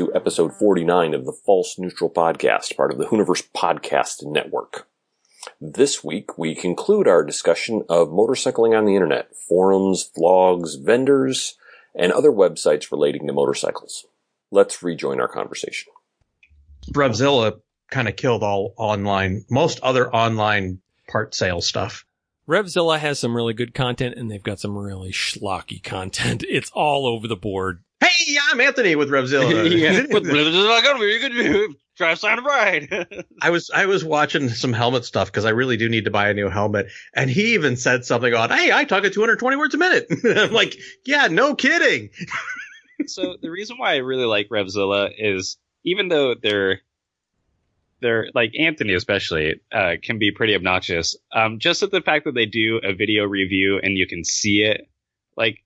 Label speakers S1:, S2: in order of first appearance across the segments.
S1: welcome to episode 49 of the False Neutral Podcast, part of the Hooniverse Podcast Network. This week, we conclude our discussion of motorcycling on the internet, forums, vlogs, vendors, and other websites relating to motorcycles. Let's rejoin our conversation.
S2: Revzilla kind of killed all online, most other online part sales stuff.
S3: Revzilla has some really good content and they've got some really schlocky content. It's all over the board.
S2: Hey, I'm Anthony with Revzilla.
S4: yeah, with Revzilla, gonna be good drive sign ride.
S2: I was I was watching some helmet stuff because I really do need to buy a new helmet, and he even said something on, "Hey, I talk at 220 words a minute." I'm like, "Yeah, no kidding."
S4: so the reason why I really like Revzilla is even though they're they're like Anthony especially uh, can be pretty obnoxious. Um, just at the fact that they do a video review and you can see it, like,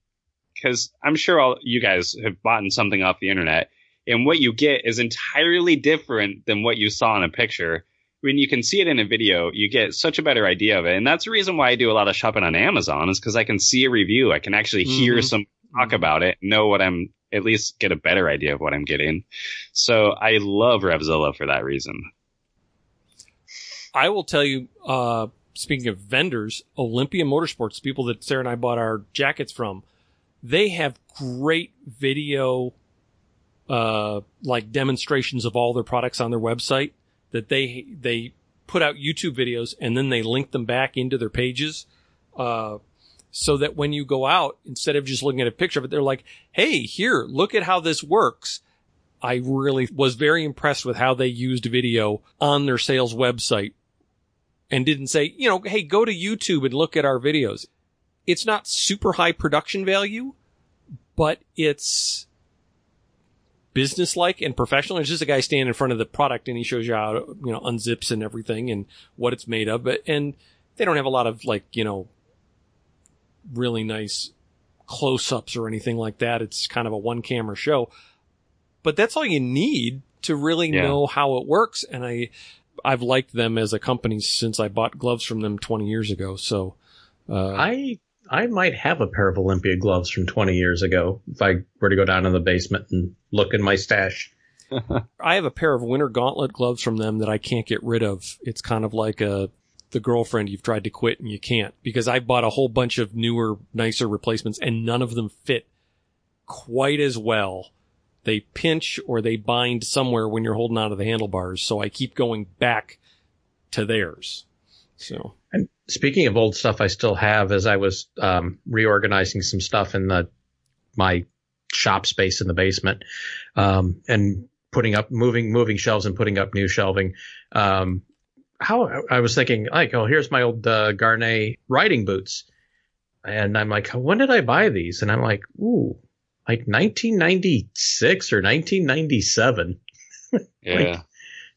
S4: because I'm sure all you guys have bought something off the internet, and what you get is entirely different than what you saw in a picture. When you can see it in a video, you get such a better idea of it, and that's the reason why I do a lot of shopping on Amazon is because I can see a review, I can actually mm-hmm. hear some talk mm-hmm. about it, know what I'm at least get a better idea of what I'm getting. So I love Revzilla for that reason.
S3: I will tell you, uh, speaking of vendors, Olympia Motorsports, people that Sarah and I bought our jackets from, they have great video, uh, like demonstrations of all their products on their website that they, they put out YouTube videos and then they link them back into their pages. Uh, so that when you go out, instead of just looking at a picture of it, they're like, Hey, here, look at how this works. I really was very impressed with how they used video on their sales website and didn't say, you know, hey, go to YouTube and look at our videos. It's not super high production value, but it's business-like and professional. It's just a guy standing in front of the product and he shows you how, you know, unzips and everything and what it's made of. But, and they don't have a lot of like, you know, really nice close-ups or anything like that. It's kind of a one camera show, but that's all you need to really yeah. know how it works. And I, I've liked them as a company since I bought gloves from them 20 years ago. So,
S2: uh, I, I might have a pair of Olympia gloves from 20 years ago if I were to go down in the basement and look in my stash.
S3: I have a pair of winter gauntlet gloves from them that I can't get rid of. It's kind of like a, the girlfriend you've tried to quit and you can't because I've bought a whole bunch of newer, nicer replacements and none of them fit quite as well they pinch or they bind somewhere when you're holding onto the handlebars. So I keep going back to theirs. So.
S2: And speaking of old stuff I still have, as I was um, reorganizing some stuff in the my shop space in the basement, um, and putting up, moving, moving shelves and putting up new shelving. Um, how I was thinking, like, oh, here's my old uh, Gaerne riding boots, and I'm like, when did I buy these? And I'm like, ooh, like 1996 or 1997.
S4: Yeah.
S2: like,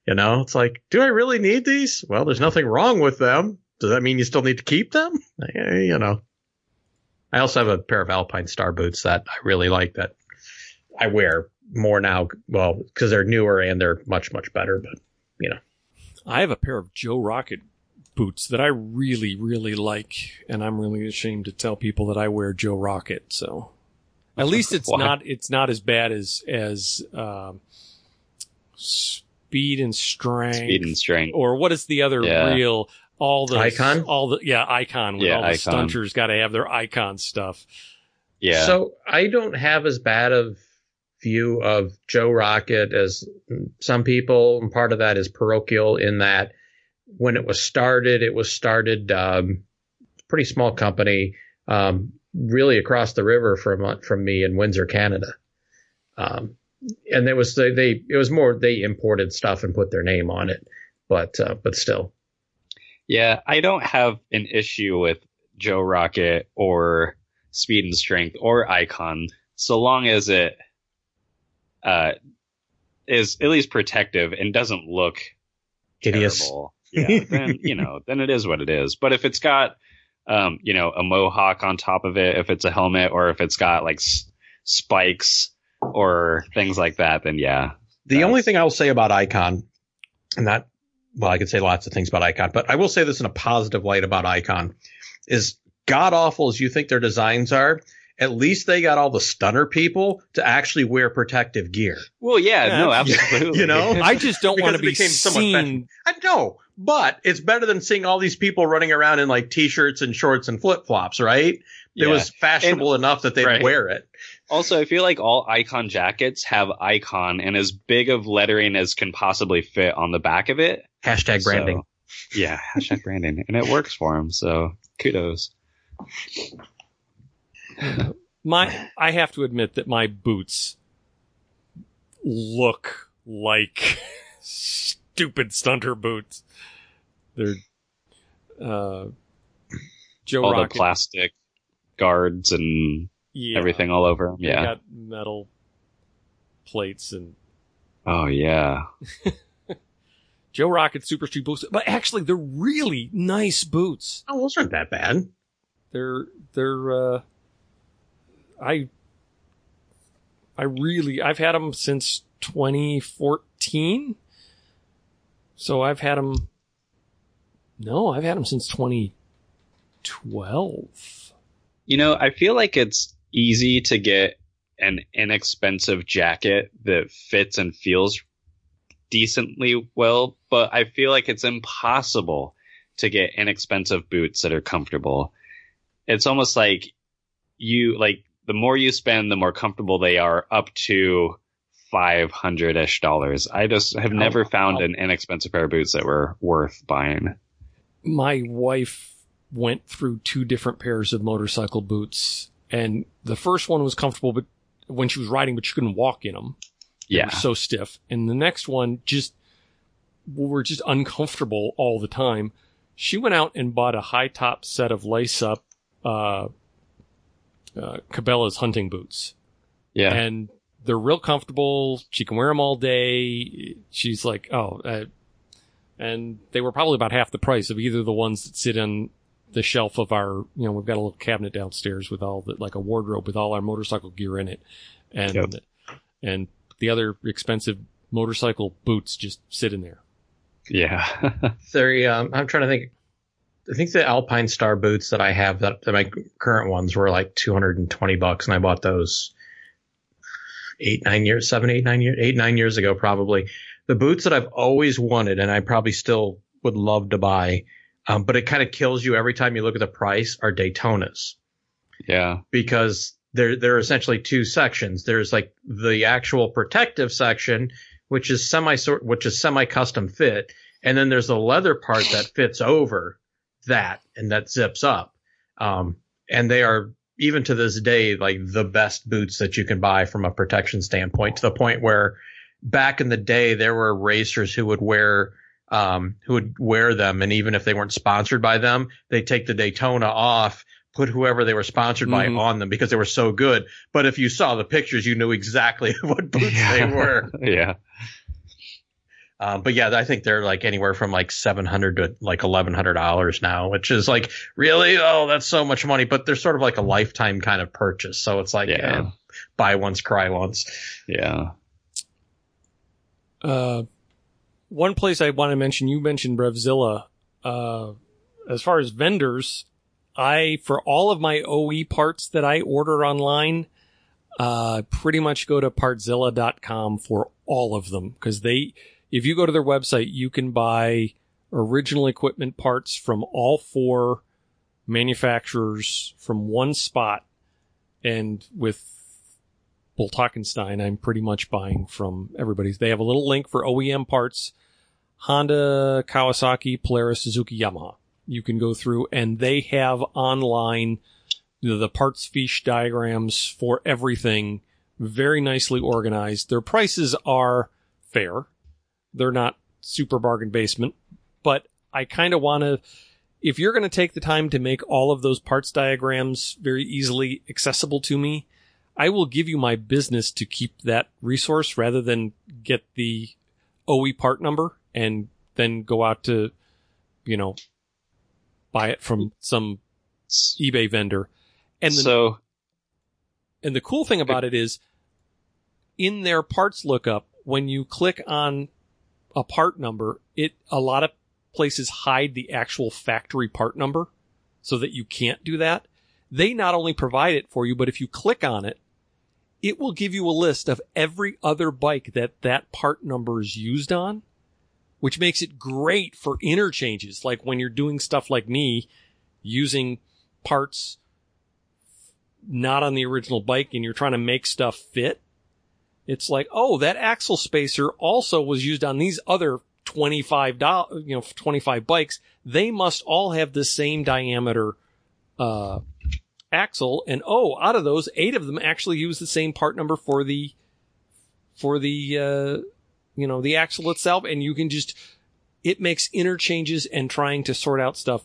S2: you know, it's like, do I really need these? Well, there's nothing wrong with them. Does that mean you still need to keep them? You know, I also have a pair of Alpine Star boots that I really like that I wear more now. Well, because they're newer and they're much, much better, but you know.
S3: I have a pair of Joe Rocket boots that I really, really like, and I'm really ashamed to tell people that I wear Joe Rocket. So at least it's not it's not as bad as as um, speed and strength.
S4: Speed and strength.
S3: Or what is the other yeah. real? All the
S2: icon.
S3: All the yeah icon. With yeah, all the icon. stunters got to have their icon stuff.
S4: Yeah.
S2: So I don't have as bad of view of Joe Rocket as some people, and part of that is parochial in that when it was started, it was started um, pretty small company. Um, really across the river from from me in Windsor, Canada. Um, and it was they, they it was more they imported stuff and put their name on it, but uh, but still.
S4: Yeah, I don't have an issue with Joe Rocket or Speed and Strength or Icon, so long as it uh, is at least protective and doesn't look
S2: hideous.
S4: Terrible. Yeah, then you know, then it is what it is. But if it's got um, you know, a mohawk on top of it if it's a helmet or if it's got like s- spikes or things like that, then yeah.
S2: The only thing I'll say about Icon, and that, well, I could say lots of things about Icon, but I will say this in a positive light about Icon, is god awful as you think their designs are. at least they got all the stunter people to actually wear protective gear.
S4: Well, yeah,
S3: Yeah,
S4: no, absolutely.
S2: You know?
S3: I just don't want to be
S2: became somewhat
S3: seen.
S2: I know, but it's better than seeing all these people running around in like t-shirts and shorts and flip flops, right? It was fashionable enough that they'd
S4: Right.
S2: wear it.
S4: Also, I feel like all icon jackets have icon and as big of lettering as can possibly fit on the back of it.
S2: Hashtag branding.
S4: So, yeah, hashtag branding, and it works for them. So kudos.
S3: My, I have to admit that my boots look like stupid stunter boots. They're uh, Joe
S4: all
S3: Rocket.
S4: the plastic guards and
S3: yeah,
S4: everything all over
S3: They
S4: Yeah.
S3: got metal plates and
S4: Oh yeah.
S3: Joe Rocket Super Street boots. But actually, they're really nice boots.
S2: Oh, those aren't that bad.
S3: They're they're uh, I I really I've had them since 2014. So I've had them. No, I've had them since 2012.
S4: You know, I feel like it's easy to get an inexpensive jacket that fits and feels decently well, but I feel like it's impossible to get inexpensive boots that are comfortable. It's almost like you like the more you spend, the more comfortable they are up to 500 ish dollars. I just have never found an inexpensive pair of boots that were worth buying.
S3: My wife went through two different pairs of motorcycle boots, and the first one was comfortable, but when she was riding, but she couldn't walk in them. They
S4: Yeah.
S3: were so stiff. And the next one just were just uncomfortable all the time. She went out and bought a high top set of lace up uh, uh, Cabela's hunting boots,
S4: Yeah.
S3: and they're real comfortable. She can wear them all day. She's like, oh, uh, and they were probably about half the price of either the ones that sit on the shelf of our, you know, we've got a little cabinet downstairs with all the, like a wardrobe with all our motorcycle gear in it. And,
S4: Yep.
S3: and the other expensive motorcycle boots just sit in there.
S4: yeah.
S2: They're, um, I'm trying to think. I think the Alpine Star boots that I have, that, that my current ones were like 220 bucks, and I bought those eight, nine years, seven, eight, nine years, eight, nine years ago, probably. The boots that I've always wanted, and I probably still would love to buy, um, but it kind of kills you every time you look at the price, are Daytonas
S4: yeah.
S2: because there there are essentially two sections. There's like the actual protective section, which is semi sort which is semi custom fit, and then there's the leather part that fits over that and that zips up. Um, and they are even to this day like the best boots that you can buy from a protection standpoint. To the point where back in the day there were racers who would wear um, who would wear them, and even if they weren't sponsored by them, they would take the Daytona off, put whoever they were sponsored by
S3: Mhm.
S2: on them because they were so good. But if you saw the pictures, you knew exactly what boots they were.
S4: yeah.
S2: Um, but yeah, I think they're like anywhere from like seven hundred to like eleven hundred dollars now, which is like really oh that's so much money. But they're sort of like a lifetime kind of purchase, so it's like
S4: Yeah.
S2: eh, buy once, cry once.
S4: Yeah.
S3: Uh, one place I want to mention, you mentioned Revzilla. Uh, as far as vendors, I, for all of my OE parts that I order online, uh, pretty much go to partzilla.com for all of them. Cause they, if you go to their website, you can buy original equipment parts from all four manufacturers from one spot. And with Bolt Hockenstein, I'm pretty much buying from everybody's. They have a little link for OEM parts, Honda, Kawasaki, Polaris, Suzuki, Yamaha. You can go through and they have online the parts fiche diagrams for everything very nicely organized. Their prices are fair. They're not super bargain basement, but I kind of want to, if you're going to take the time to make all of those parts diagrams very easily accessible to me, I will give you my business to keep that resource rather than get the OE part number and then go out to, you know, buy it from some eBay vendor. And the,
S4: so
S3: and the cool thing about it is in their parts lookup, when you click on a part number, it, a lot of places hide the actual factory part number so that you can't do that. They not only provide it for you, but if you click on it, it will give you a list of every other bike that that part number is used on, which makes it great for interchanges. Like when you're doing stuff like me using parts not on the original bike and you're trying to make stuff fit. It's like, oh, that axle spacer also was used on these other 25 you know, 25 bikes. They must all have the same diameter, uh, axle. And oh, out of those, eight of them actually use the same part number for the, for the, uh, you know, the axle itself. And you can just, it makes interchanges and trying to sort out stuff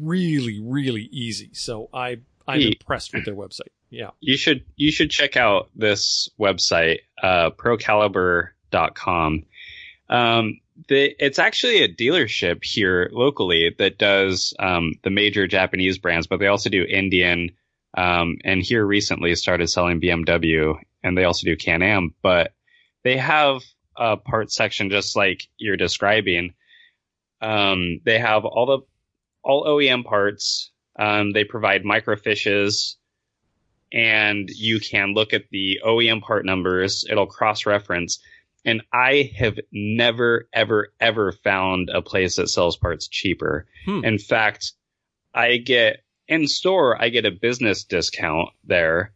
S3: really, really easy. So I, I'm impressed with their website. Yeah.
S4: You should you should check out this website, uh, procaliber.com. Um, it's actually a dealership here locally that does um, the major Japanese brands, but they also do Indian. Um, and here recently started selling BMW, and they also do Can-Am. But they have a part section just like you're describing. Um, they have all the all OEM parts. Um, they provide microfiches and you can look at the OEM part numbers. It'll cross reference. And I have never, ever, ever found a place that sells parts cheaper.
S3: Hmm.
S4: In fact, I get in store, I get a business discount there,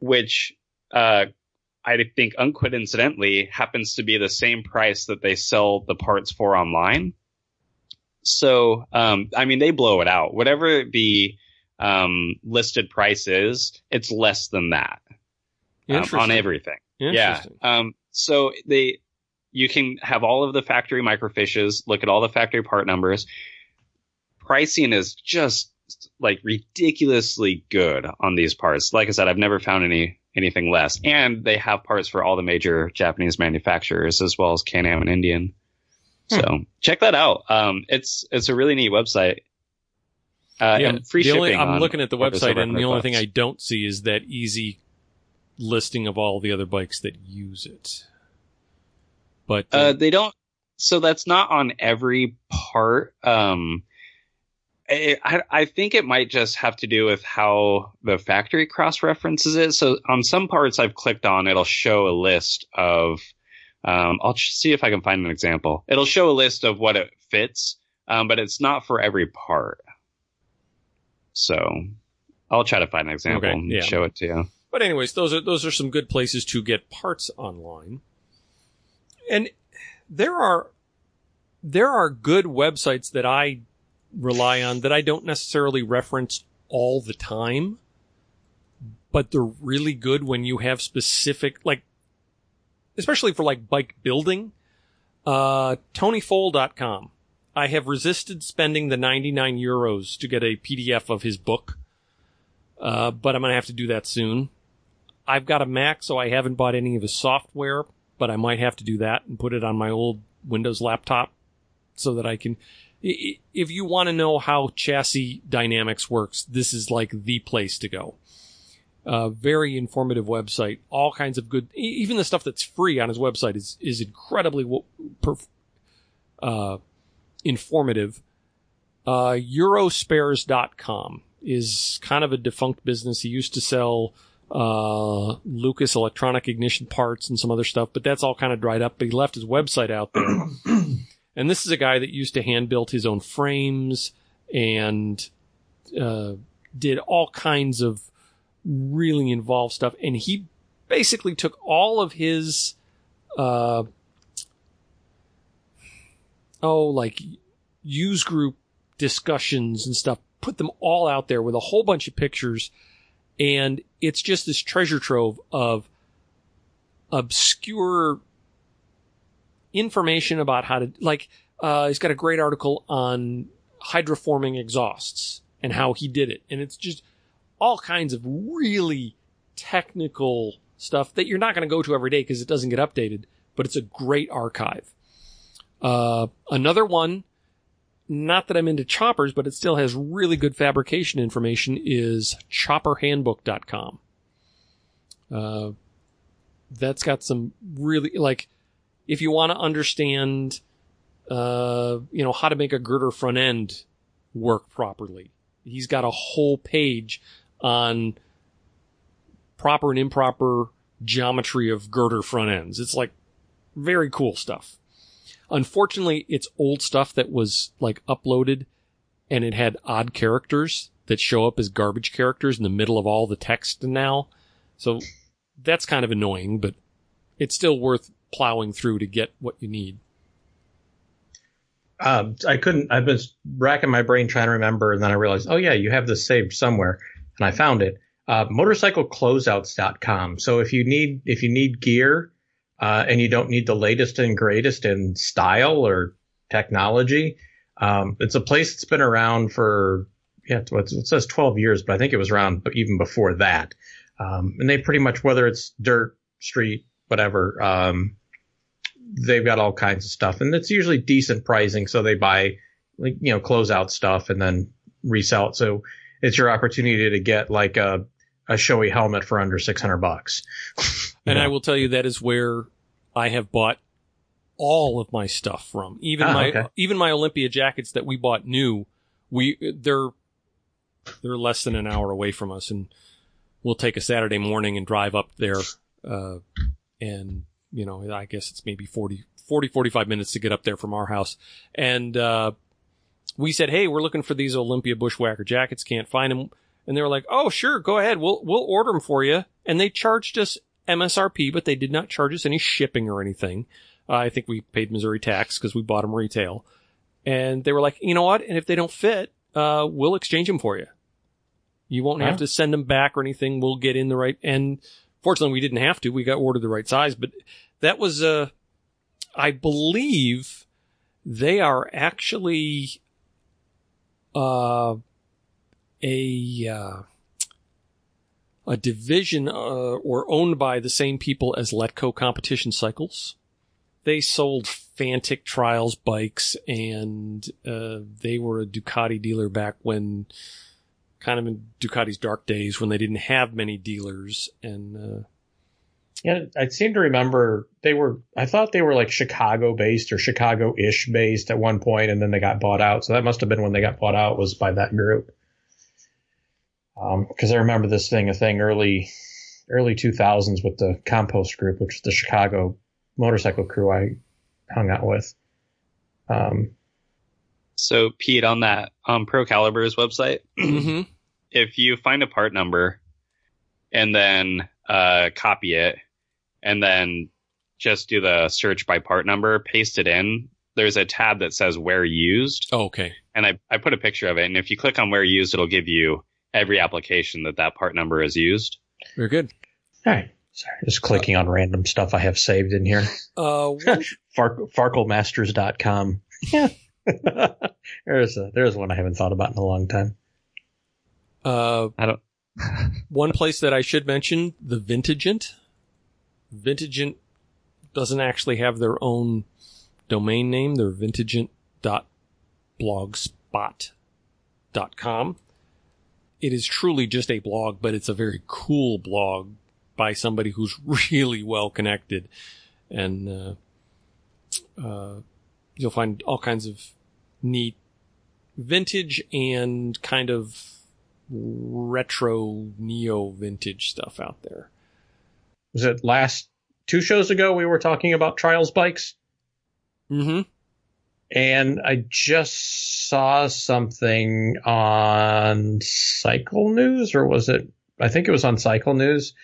S4: which, uh, I think uncoincidentally happens to be the same price that they sell the parts for online. So, um, I mean, they blow it out. Whatever the, um, listed price is, it's less than that um, on everything. Yeah. Um, so they, you can have all of the factory microfiches, look at all the factory part numbers. Pricing is just like ridiculously good on these parts. Like I said, I've never found any anything less. And they have parts for all the major Japanese manufacturers as well as Can-Am and Indian. So check that out. Um, it's it's a really neat website. Uh,
S3: yeah,
S4: free shipping.
S3: only, I'm looking at the website, and the only thing. I don't see is that easy listing of all the other bikes that use it. But uh,
S4: Uh, they don't. So that's not on every part. Um, I, I I think it might just have to do with how the factory cross references it. So on some parts I've clicked on, it'll show a list of. Um, I'll see if I can find an example. It'll show a list of what it fits, um, but it's not for every part. So I'll try to find an example
S3: Okay,
S4: and
S3: yeah.
S4: show it to you.
S3: But anyways, those are those are some good places to get parts online. And there are there are good websites that I rely on that I don't necessarily reference all the time, but they're really good when you have specific like especially for like bike building. Uh tonyfoale.com. I have resisted spending the 99 euros to get a PDF of his book. Uh, but I'm going to have to do that soon. I've got a Mac, so I haven't bought any of his software, but I might have to do that and put it on my old Windows laptop so that I can. If you want to know how chassis dynamics works, this is like the place to go. Uh, very informative website. All kinds of good, even the stuff that's free on his website is is incredibly uh, informative. Uh, Eurospares.com is kind of a defunct business. He used to sell uh, Lucas electronic ignition parts and some other stuff, but that's all kind of dried up. But he left his website out there. and this is a guy that used to hand build his own frames and uh, did all kinds of really involved stuff. And he basically took all of his uh, oh, like use group discussions and stuff, put them all out there with a whole bunch of pictures. And it's just this treasure trove of obscure information about how to, like, uh, he's got a great article on hydroforming exhausts and how he did it. And it's just all kinds of really technical stuff that you're not going to go to every day because it doesn't get updated, but it's a great archive. Uh, another one, not that I'm into choppers, but it still has really good fabrication information is chopperhandbook.com. Uh, that's got some really, like, if you want to understand, uh, you know, how to make a girder front end work properly, He's got a whole page on proper and improper geometry of girder front ends. It's like very cool stuff. Unfortunately, it's old stuff that was like uploaded and it had odd characters that show up as garbage characters in the middle of all the text now. So that's kind of annoying, but it's still worth plowing through to get what you need.
S2: Um, I couldn't. I've been racking my brain trying to remember, and then I realized, oh yeah, you have this saved somewhere, and I found it. Uh, motorcyclecloseouts.com. So if you need if you need gear, uh, and you don't need the latest and greatest in style or technology, um, it's a place that's been around for yeah, it says 12 years, but I think it was around even before that. Um, and they pretty much whether it's dirt, street, whatever, um, they've got all kinds of stuff, and it's usually decent pricing. So they buy like you know closeout stuff and then resell it. So it's your opportunity to get like a a showy helmet for under six hundred bucks.
S3: and know? I will tell you that is where I have bought all of my stuff from. Even ah, my okay. even my Olympia jackets that we bought new, we they're they're less than an hour away from us, and we'll take a Saturday morning and drive up there. Uh, and you know, I guess it's maybe 40, 40, 45 minutes to get up there from our house. And, uh, we said, Hey, we're looking for these Olympia bushwhacker jackets. Can't find them. And they were like, Oh, sure. Go ahead. We'll, we'll order them for you. And they charged us MSRP, but they did not charge us any shipping or anything. Uh, I think we paid Missouri tax because we bought them retail. And they were like, you know what? And if they don't fit, uh, we'll exchange them for you. You won't have to send them back or anything. We'll get in the right. And Fortunately, we didn't have to. We got ordered the right size, but that was, uh, I believe they are actually, uh, a, uh, a division, uh, or owned by the same people as Letco Competition Cycles. They sold Fantic Trials bikes and, uh, they were a Ducati dealer back when, kind of in Ducati's dark days when they didn't have many dealers and uh,
S2: yeah, I seem to remember they were. I thought they were like Chicago based or Chicago ish based at one point, and then they got bought out. So that must have been when they got bought out was by that group. Because um, I remember this thing a thing early, early two thousands with the Compost Group, which is the Chicago motorcycle crew I hung out with. Um,
S4: so, Pete, on that um, Pro Caliber's website,
S3: mm-hmm.
S4: if you find a part number and then uh, copy it and then just do the search by part number, paste it in, there's a tab that says where used.
S3: Oh, okay.
S4: And I, I put a picture of it. And if you click on where used, it'll give you every application that that part number is used.
S3: Very good.
S2: All right. Sorry, just clicking uh, on random stuff I have saved in here.
S3: Uh,
S2: Far- Farklemasters.com. Yeah. there's a, there's one I haven't thought about in a long time.
S3: Uh,
S4: I don't.
S3: one place that I should mention, the Vintagent. Vintagent doesn't actually have their own domain name. They're vintagent.blogspot.com. It is truly just a blog, but it's a very cool blog by somebody who's really well connected. And, uh, uh, you'll find all kinds of neat vintage and kind of retro neo vintage stuff out there.
S2: Was it last two shows ago we were talking about trials bikes?
S3: Mm-hmm.
S2: And I just saw something on Cycle News, or was it? I think it was on Cycle News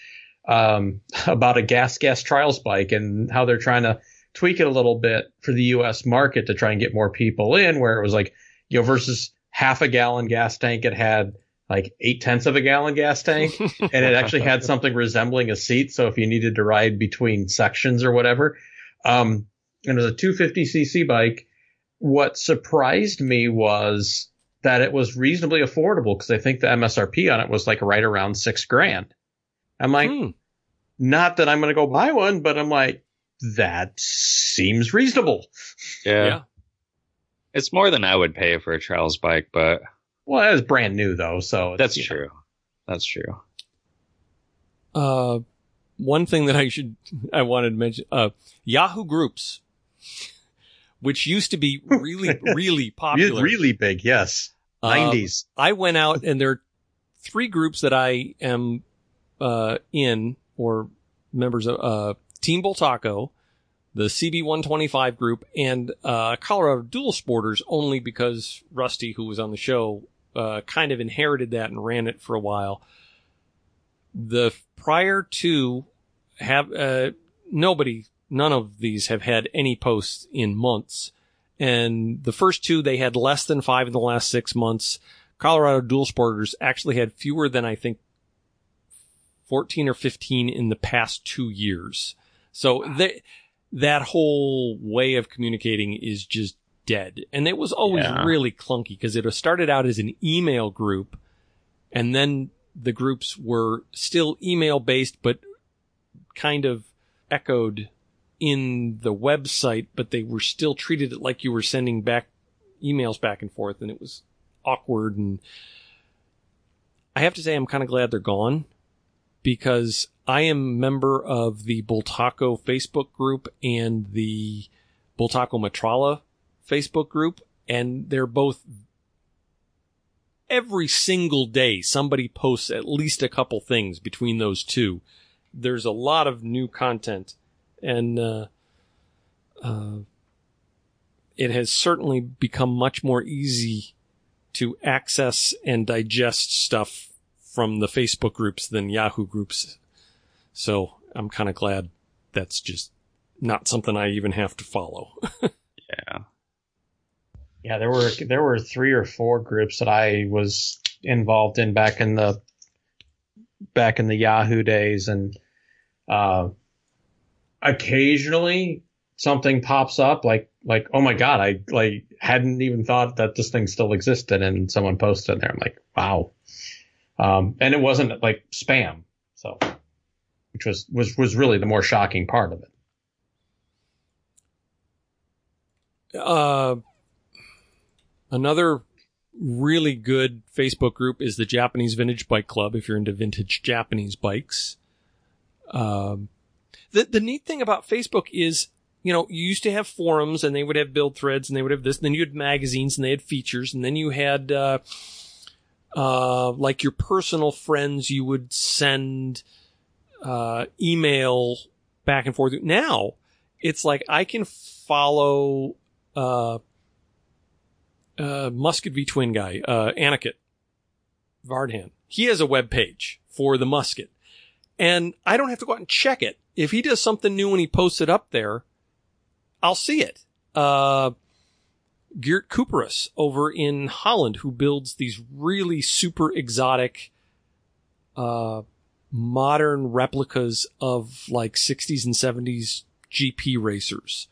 S2: um, about a GasGas trials bike and how they're trying to tweak it a little bit for the U.S. market to try and get more people in, where it was like, you know, versus half a gallon gas tank, it had like eight tenths of a gallon gas tank, and it actually had something resembling a seat. So if you needed to ride between sections or whatever, um, and it was a 250cc bike. What surprised me was that it was reasonably affordable because I think the MSRP on it was like right around six grand. I'm like, hmm. not that I'm going to go buy one, but I'm like, that seems reasonable.
S4: Yeah. yeah. It's more than I would pay for a trials bike, but
S2: well, it was brand new though, so
S4: that's true. Know. That's true.
S3: Uh, one thing that I should I wanted to mention, uh, Yahoo Groups, which used to be really really popular,
S2: really big, yes.
S3: Uh,
S2: 90s.
S3: I went out and there are three groups that I am uh, in or members of uh, Team Bull Boltaco, the CB125 group, and uh, Colorado Dual Sporters only because Rusty, who was on the show, uh, kind of inherited that and ran it for a while. The prior to have uh, nobody, none of these have had any posts in months. And the first two, they had less than five in the last six months. Colorado Dual Sporters actually had fewer than I think 14 or 15 in the past two years. So they, that whole way of communicating is just dead. And it was always
S4: Yeah.
S3: really clunky because it started out as an email group and then the groups were still email based, but kind of echoed in the website, but they were still treated it like you were sending back emails back and forth and it was awkward. And I have to say, I'm kind of glad they're gone because I am a member of the Bultaco Facebook group and the Bultaco Metralla Facebook group, and they're both every single day somebody posts at least a couple things between those two. There's a lot of new content, and uh, uh, it has certainly become much more easy to access and digest stuff from the Facebook groups than Yahoo groups. So I'm kind of glad that's just not something I even have to follow.
S4: Yeah.
S2: Yeah, there were there were three or four groups that I was involved in back in the back in the Yahoo days, and uh, occasionally something pops up like like oh my god, I like hadn't even thought that this thing still existed, and someone posted in there. I'm like wow, um, and it wasn't like spam, so which was was was really the more shocking part of it.
S3: Uh, another really good Facebook group is the Japanese Vintage Bike Club. If you're into vintage Japanese bikes, um, the the neat thing about Facebook is, you know, you used to have forums and they would have build threads and they would have this, and then you had magazines and they had features, and then you had uh, uh, like your personal friends. You would send uh, email back and forth. Now it's like I can follow uh, uh, Musket V Twin guy, uh, Aniket Vardhan. He has a web page for the Musket. And I don't have to go out and check it. If he does something new and he posts it up there, I'll see it. Uh, Geert Cooperus over in Holland who builds these really super exotic, uh, modern replicas of like 60s and 70s GP racers.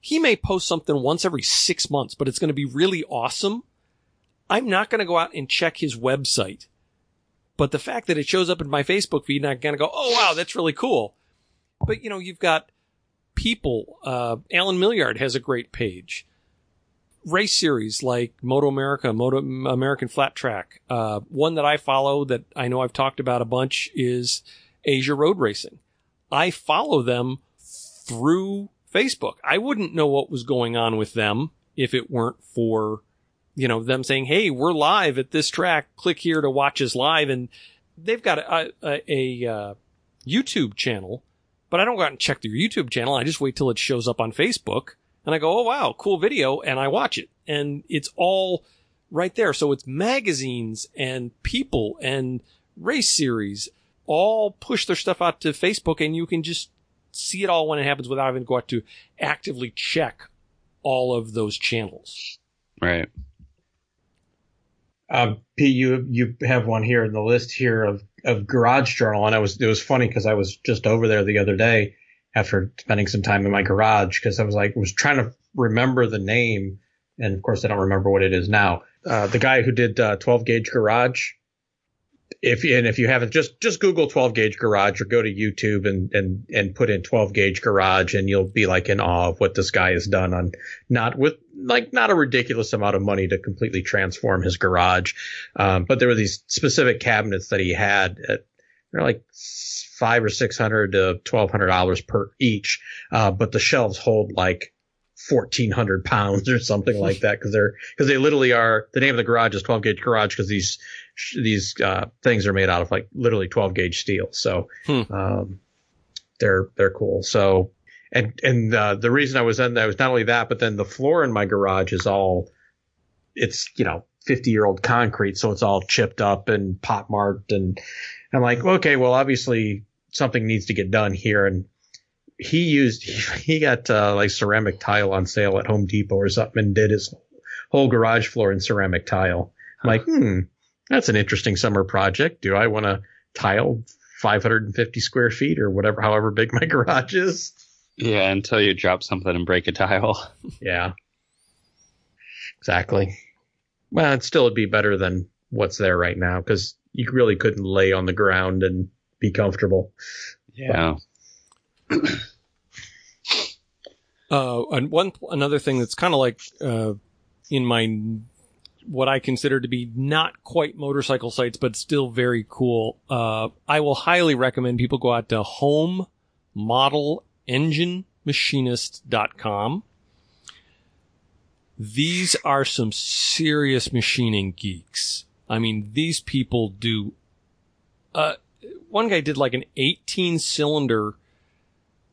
S3: He may post something once every six months, but it's going to be really awesome. I'm not going to go out and check his website. But the fact that it shows up in my Facebook feed, and I'm going to go, oh wow, that's really cool. But you know, you've got people, uh, Allen Millyard has a great page. Race series like Moto America, Moto American Flat Track. Uh, one that I follow that I know I've talked about a bunch is Asia Road Racing. I follow them through Facebook. I wouldn't know what was going on with them if it weren't for, you know, them saying, Hey, we're live at this track. Click here to watch us live. And they've got a, a, a uh, YouTube channel, but I don't go out and check their YouTube channel. I just wait till it shows up on Facebook and I go, Oh, wow, cool video. And I watch it and it's all right there. So it's magazines and people and race series all push their stuff out to Facebook and you can just see it all when it happens without having to go out to actively check all of those channels.
S4: Right.
S2: Um, Pete, you you have one here in the list here of of Garage Journal, and I was it was funny because I was just over there the other day after spending some time in my garage because I was like was trying to remember the name, and of course I don't remember what it is now. Uh, the guy who did uh, 12 gauge garage. If and if you haven't, just just Google 12 gauge garage or go to YouTube and and and put in 12 gauge garage, and you'll be like in awe of what this guy has done on not with like not a ridiculous amount of money to completely transform his garage. Um, but there were these specific cabinets that he had at they're like five or six hundred to twelve hundred dollars per each. Uh, but the shelves hold like 1400 pounds or something like that because they're because they literally are the name of the garage is 12 gauge garage because these these uh, things are made out of like literally 12 gauge steel so
S3: Hmm.
S2: um, they're they're cool so and and uh, the reason I was in that was not only that but then the floor in my garage is all it's you know 50 year old concrete so it's all chipped up and pot marked and I'm like okay well obviously something needs to get done here and he used he got uh, like ceramic tile on sale at Home Depot or something and did his whole garage floor in ceramic tile. I'm like, hmm, that's an interesting summer project. Do I want to tile 550 square feet or whatever, however big my garage is?
S4: Yeah, until you drop something and break a tile.
S2: Yeah, exactly. Well, it still would be better than what's there right now because you really couldn't lay on the ground and be comfortable.
S4: Yeah.
S3: Uh, and one another thing that's kind of like uh, in my what I consider to be not quite motorcycle sites, but still very cool. Uh, I will highly recommend people go out to home model engine machinist.com. These are some serious machining geeks. I mean, these people do, uh, one guy did like an 18 cylinder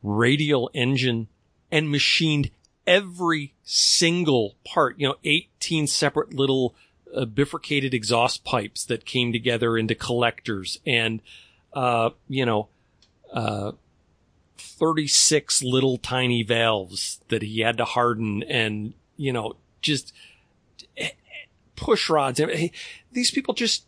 S3: radial engine and machined every single part, you know, 18 separate little uh, bifurcated exhaust pipes that came together into collectors and, uh, you know, uh, 36 little tiny valves that he had to harden and, you know, just eh, push rods. Eh, eh, these people just,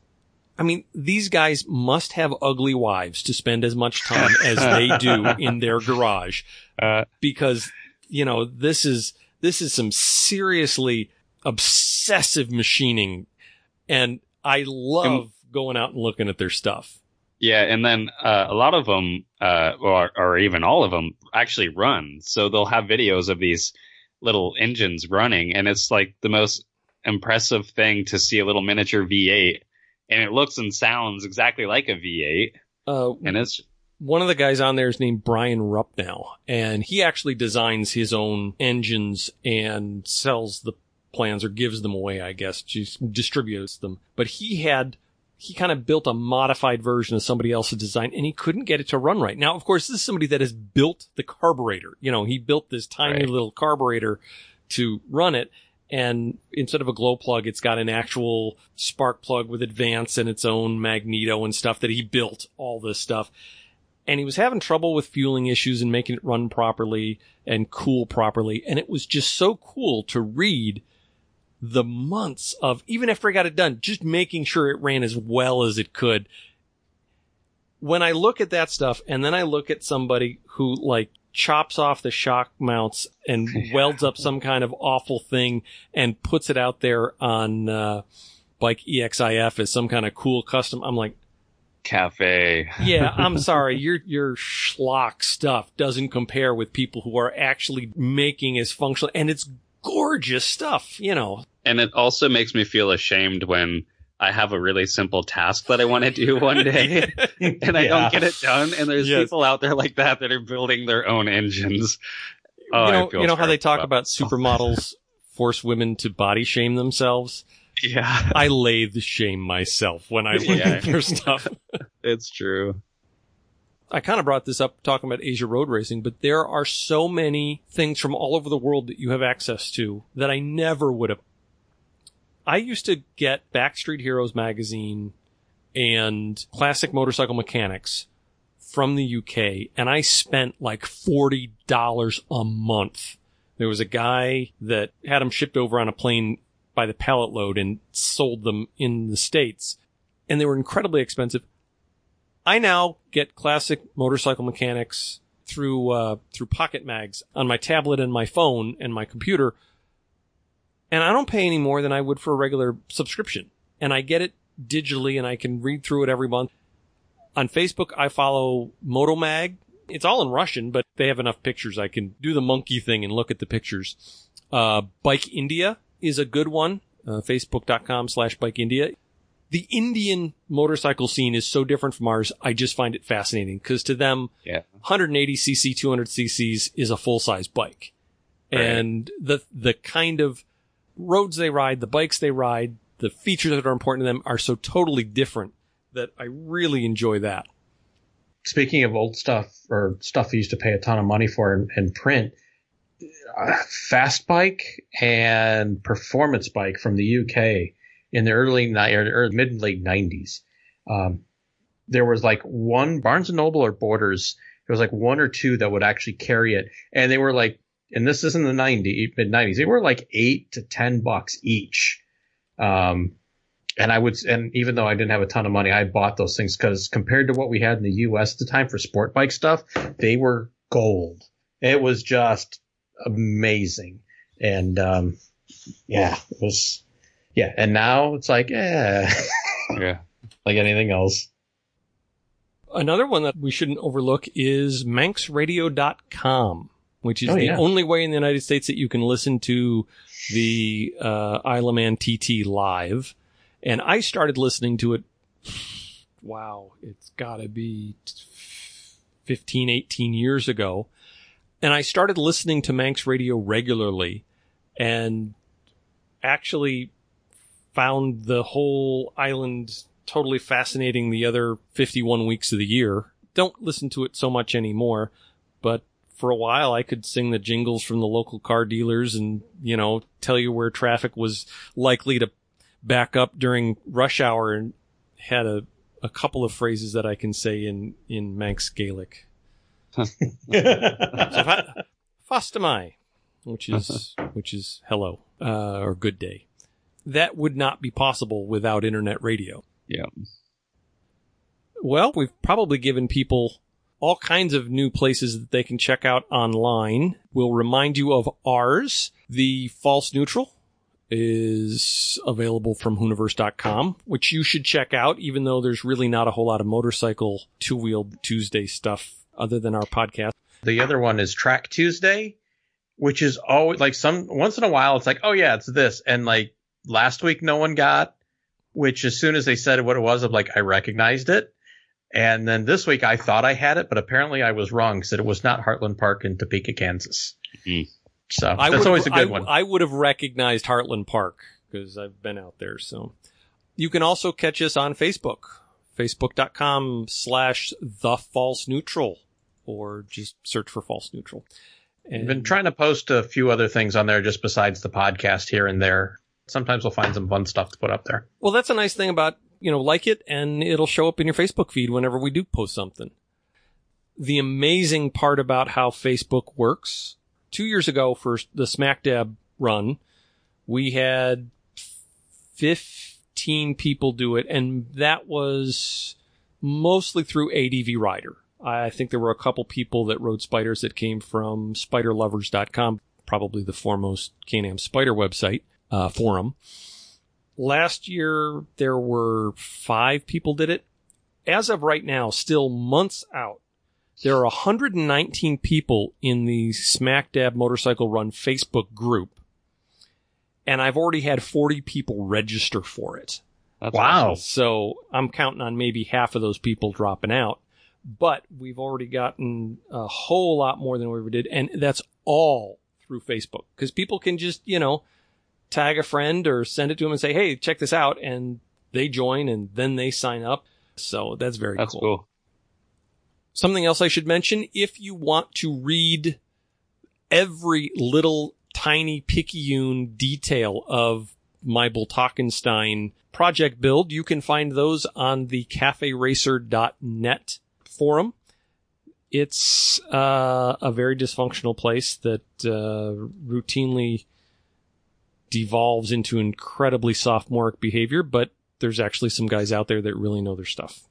S3: I mean, these guys must have ugly wives to spend as much time as they do in their garage
S4: Uh,
S3: because, you know, this is, this is some seriously obsessive machining and I love going out and looking at their stuff.
S4: Yeah, and then uh, a lot of them, uh, or, or even all of them, actually run. So they'll have videos of these little engines running, and it's like the most impressive thing to see a little miniature V8, and it looks and sounds exactly like a V8,
S3: Uh,
S4: and it's
S3: one of the guys on there is named Brian Rupnow, and he actually designs his own engines and sells the plans or gives them away, I guess, just distributes them. But he had, he kind of built a modified version of somebody else's design and he couldn't get it to run right. Now, of course, this is somebody that has built the carburetor. You know, he built this tiny
S4: Right.
S3: little carburetor to run it. And instead of a glow plug, it's got an actual spark plug with advance and its own magneto and stuff that he built all this stuff and he was having trouble with fueling issues and making it run properly and cool properly. And it was just so cool to read the months of, even after I got it done, just making sure it ran as well as it could. When I look at that stuff and then I look at somebody who like chops off the shock mounts and welds up some kind of awful thing and puts it out there on, uh, Bike EXIF as some kind of cool custom, I'm like,
S4: cafe.
S3: yeah, I'm sorry. Your your schlock stuff doesn't compare with people who are actually making as functional and it's gorgeous stuff, you know.
S4: And it also makes me feel ashamed when I have a really simple task that I want to do one day and I
S2: Yeah.
S4: don't get it done. And there's
S3: Yes.
S4: people out there like that that are building their own engines. Oh,
S3: you know, you know how they talk about supermodels force women to body shame themselves?
S4: Yeah,
S3: I lathe shame myself when I look
S4: Yeah.
S3: at their stuff.
S4: it's true.
S3: I kind of brought this up talking about Asia road racing, but there are so many things from all over the world that you have access to that I never would have. I used to get Backstreet Heroes magazine and classic motorcycle mechanics from the UK and I spent like $40 a month. There was a guy that had them shipped over on a plane by the pallet load and sold them in the States and they were incredibly expensive. I now get classic motorcycle mechanics through uh, through Pocketmags on my tablet and my phone and my computer, and I don't pay any more than I would for a regular subscription. And I get it digitally, and I can read through it every month. On Facebook, I follow Motomag. It's all in Russian, but they have enough pictures. I can do the monkey thing and look at the pictures. Uh, Bike India is a good one. Uh, Facebook.com slash Bike India the Indian motorcycle scene is so different from ours. I just find it fascinating because to them,
S4: Yeah.
S3: 180 cc, 200 cc's is a full size bike. and the the kind of roads they ride, the bikes they ride, the features that are important to them are so totally different that I really enjoy that.
S2: Speaking of old stuff or stuff you used to pay a ton of money for in, in print, uh, fast bike and performance bike from the UK in the early ni- or, mid late nineties. Um, there was like one Barnes and Noble or Borders. There was like one or two that would actually carry it, and they were like, and this is in the 90s, mid nineties. They were like eight to ten bucks each. Um, and I would, and even though I didn't have a ton of money, I bought those things because compared to what we had in the U.S. at the time for sport bike stuff, they were gold. It was just amazing, and um, yeah, it was, yeah. And now it's like, yeah,
S4: Yeah.
S2: like anything else.
S3: Another one that we shouldn't overlook is manxradio.com, which is
S2: Oh,
S3: the
S2: yeah.
S3: only way in the United States that you can listen to the uh, Isle Man TT live. And I started listening to it. Wow, it's got to be 15, 18 years ago. And I started listening to Manx Radio regularly and actually found the whole island totally fascinating the other 51 weeks of the year. Don't listen to it so much anymore, but for a while I could sing the jingles from the local car dealers and, you know, tell you where traffic was likely to back up during rush hour and had a, a couple of phrases that I can say in, in Manx Gaelic. So fa- Fastamai, which is, which is hello, uh, or good day. That would not be possible without internet radio.
S4: Yeah.
S3: Well, we've probably given people all kinds of new places that they can check out online. We'll remind you of ours. The False Neutral is available from Hooniverse.com, which you should check out, even though there's really not a whole lot of motorcycle two-wheeled Tuesday stuff other than our podcast.
S2: The other one is Track Tuesday, which is always like some once in a while it's like, oh yeah, it's this. And like last week no one got, which as soon as they said what it was, I'm like, I recognized it. And then this week I thought I had it, but apparently I was wrong because it was not Heartland Park in Topeka, Kansas.
S4: Mhm.
S2: So
S3: I
S2: that's always a good
S3: I-
S2: one.
S3: I would have recognized Heartland Park because I've been out there. So you can also catch us on Facebook, facebook.com slash the false neutral or just search for false neutral.
S2: I've been trying to post a few other things on there just besides the podcast here and there. Sometimes we'll find some fun stuff to put up there.
S3: Well, that's a nice thing about, you know, like it and it'll show up in your Facebook feed whenever we do post something. The amazing part about how Facebook works, two years ago for the Smack Dab run, we had 15 people do it and that was mostly through ADV Rider. I think there were a couple people that rode Spyders that came from spyderlovers.com, probably the foremost Can-Am Spyder website, uh, forum. Last year, there were five people did it. As of right now, still months out, there are 119 people in the Smack Dab Motorcycle Run Facebook group. And I've already had 40 people register for it.
S4: That's
S2: Wow.
S4: awesome.
S3: So I'm counting on maybe half of those people dropping out. But we've already gotten a whole lot more than we ever did. And that's all through Facebook because people can just, you know, tag a friend or send it to them and say, Hey, check this out. And they join and then they sign up. So that's very
S4: That's
S3: cool.
S4: cool.
S3: Something else I should mention, if you want to read every little tiny picayune detail of my Bultakenstein project build, you can find those on the caferacer.net forum. It's uh, a very dysfunctional place that uh, routinely devolves into incredibly sophomoric behavior, but there's actually some guys out there that really know their stuff.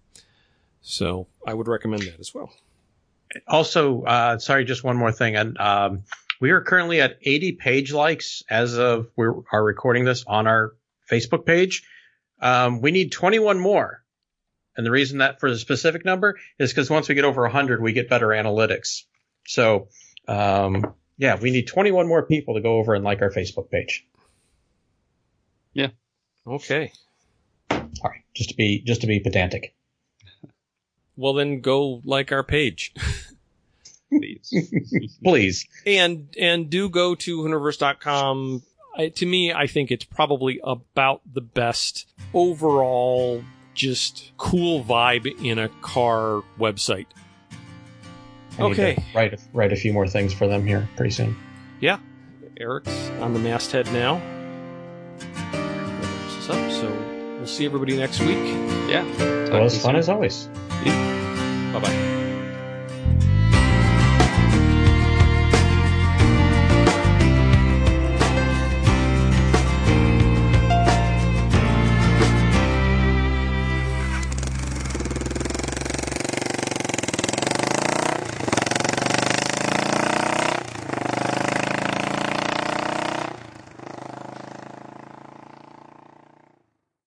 S3: So I would recommend that as well.
S2: Also, uh, sorry, just one more thing. And um, we are currently at 80 page likes as of we are recording this on our Facebook page. Um, we need 21 more. And the reason that for the specific number is because once we get over 100, we get better analytics. So, um, yeah, we need 21 more people to go over and like our Facebook page.
S3: Okay.
S2: All right, just to be just to be pedantic.
S3: Well, then go like our page.
S4: Please.
S2: Please.
S3: and and do go to Hooniverse.com. I, to me, I think it's probably about the best overall, just cool vibe in a car website.
S2: I need to
S3: Okay.
S2: Write write a few more things for them here pretty soon.
S3: Yeah, Eric's on the masthead now. We'll see everybody next week.
S4: Yeah.
S2: Well, it was fun as always.
S3: Bye bye.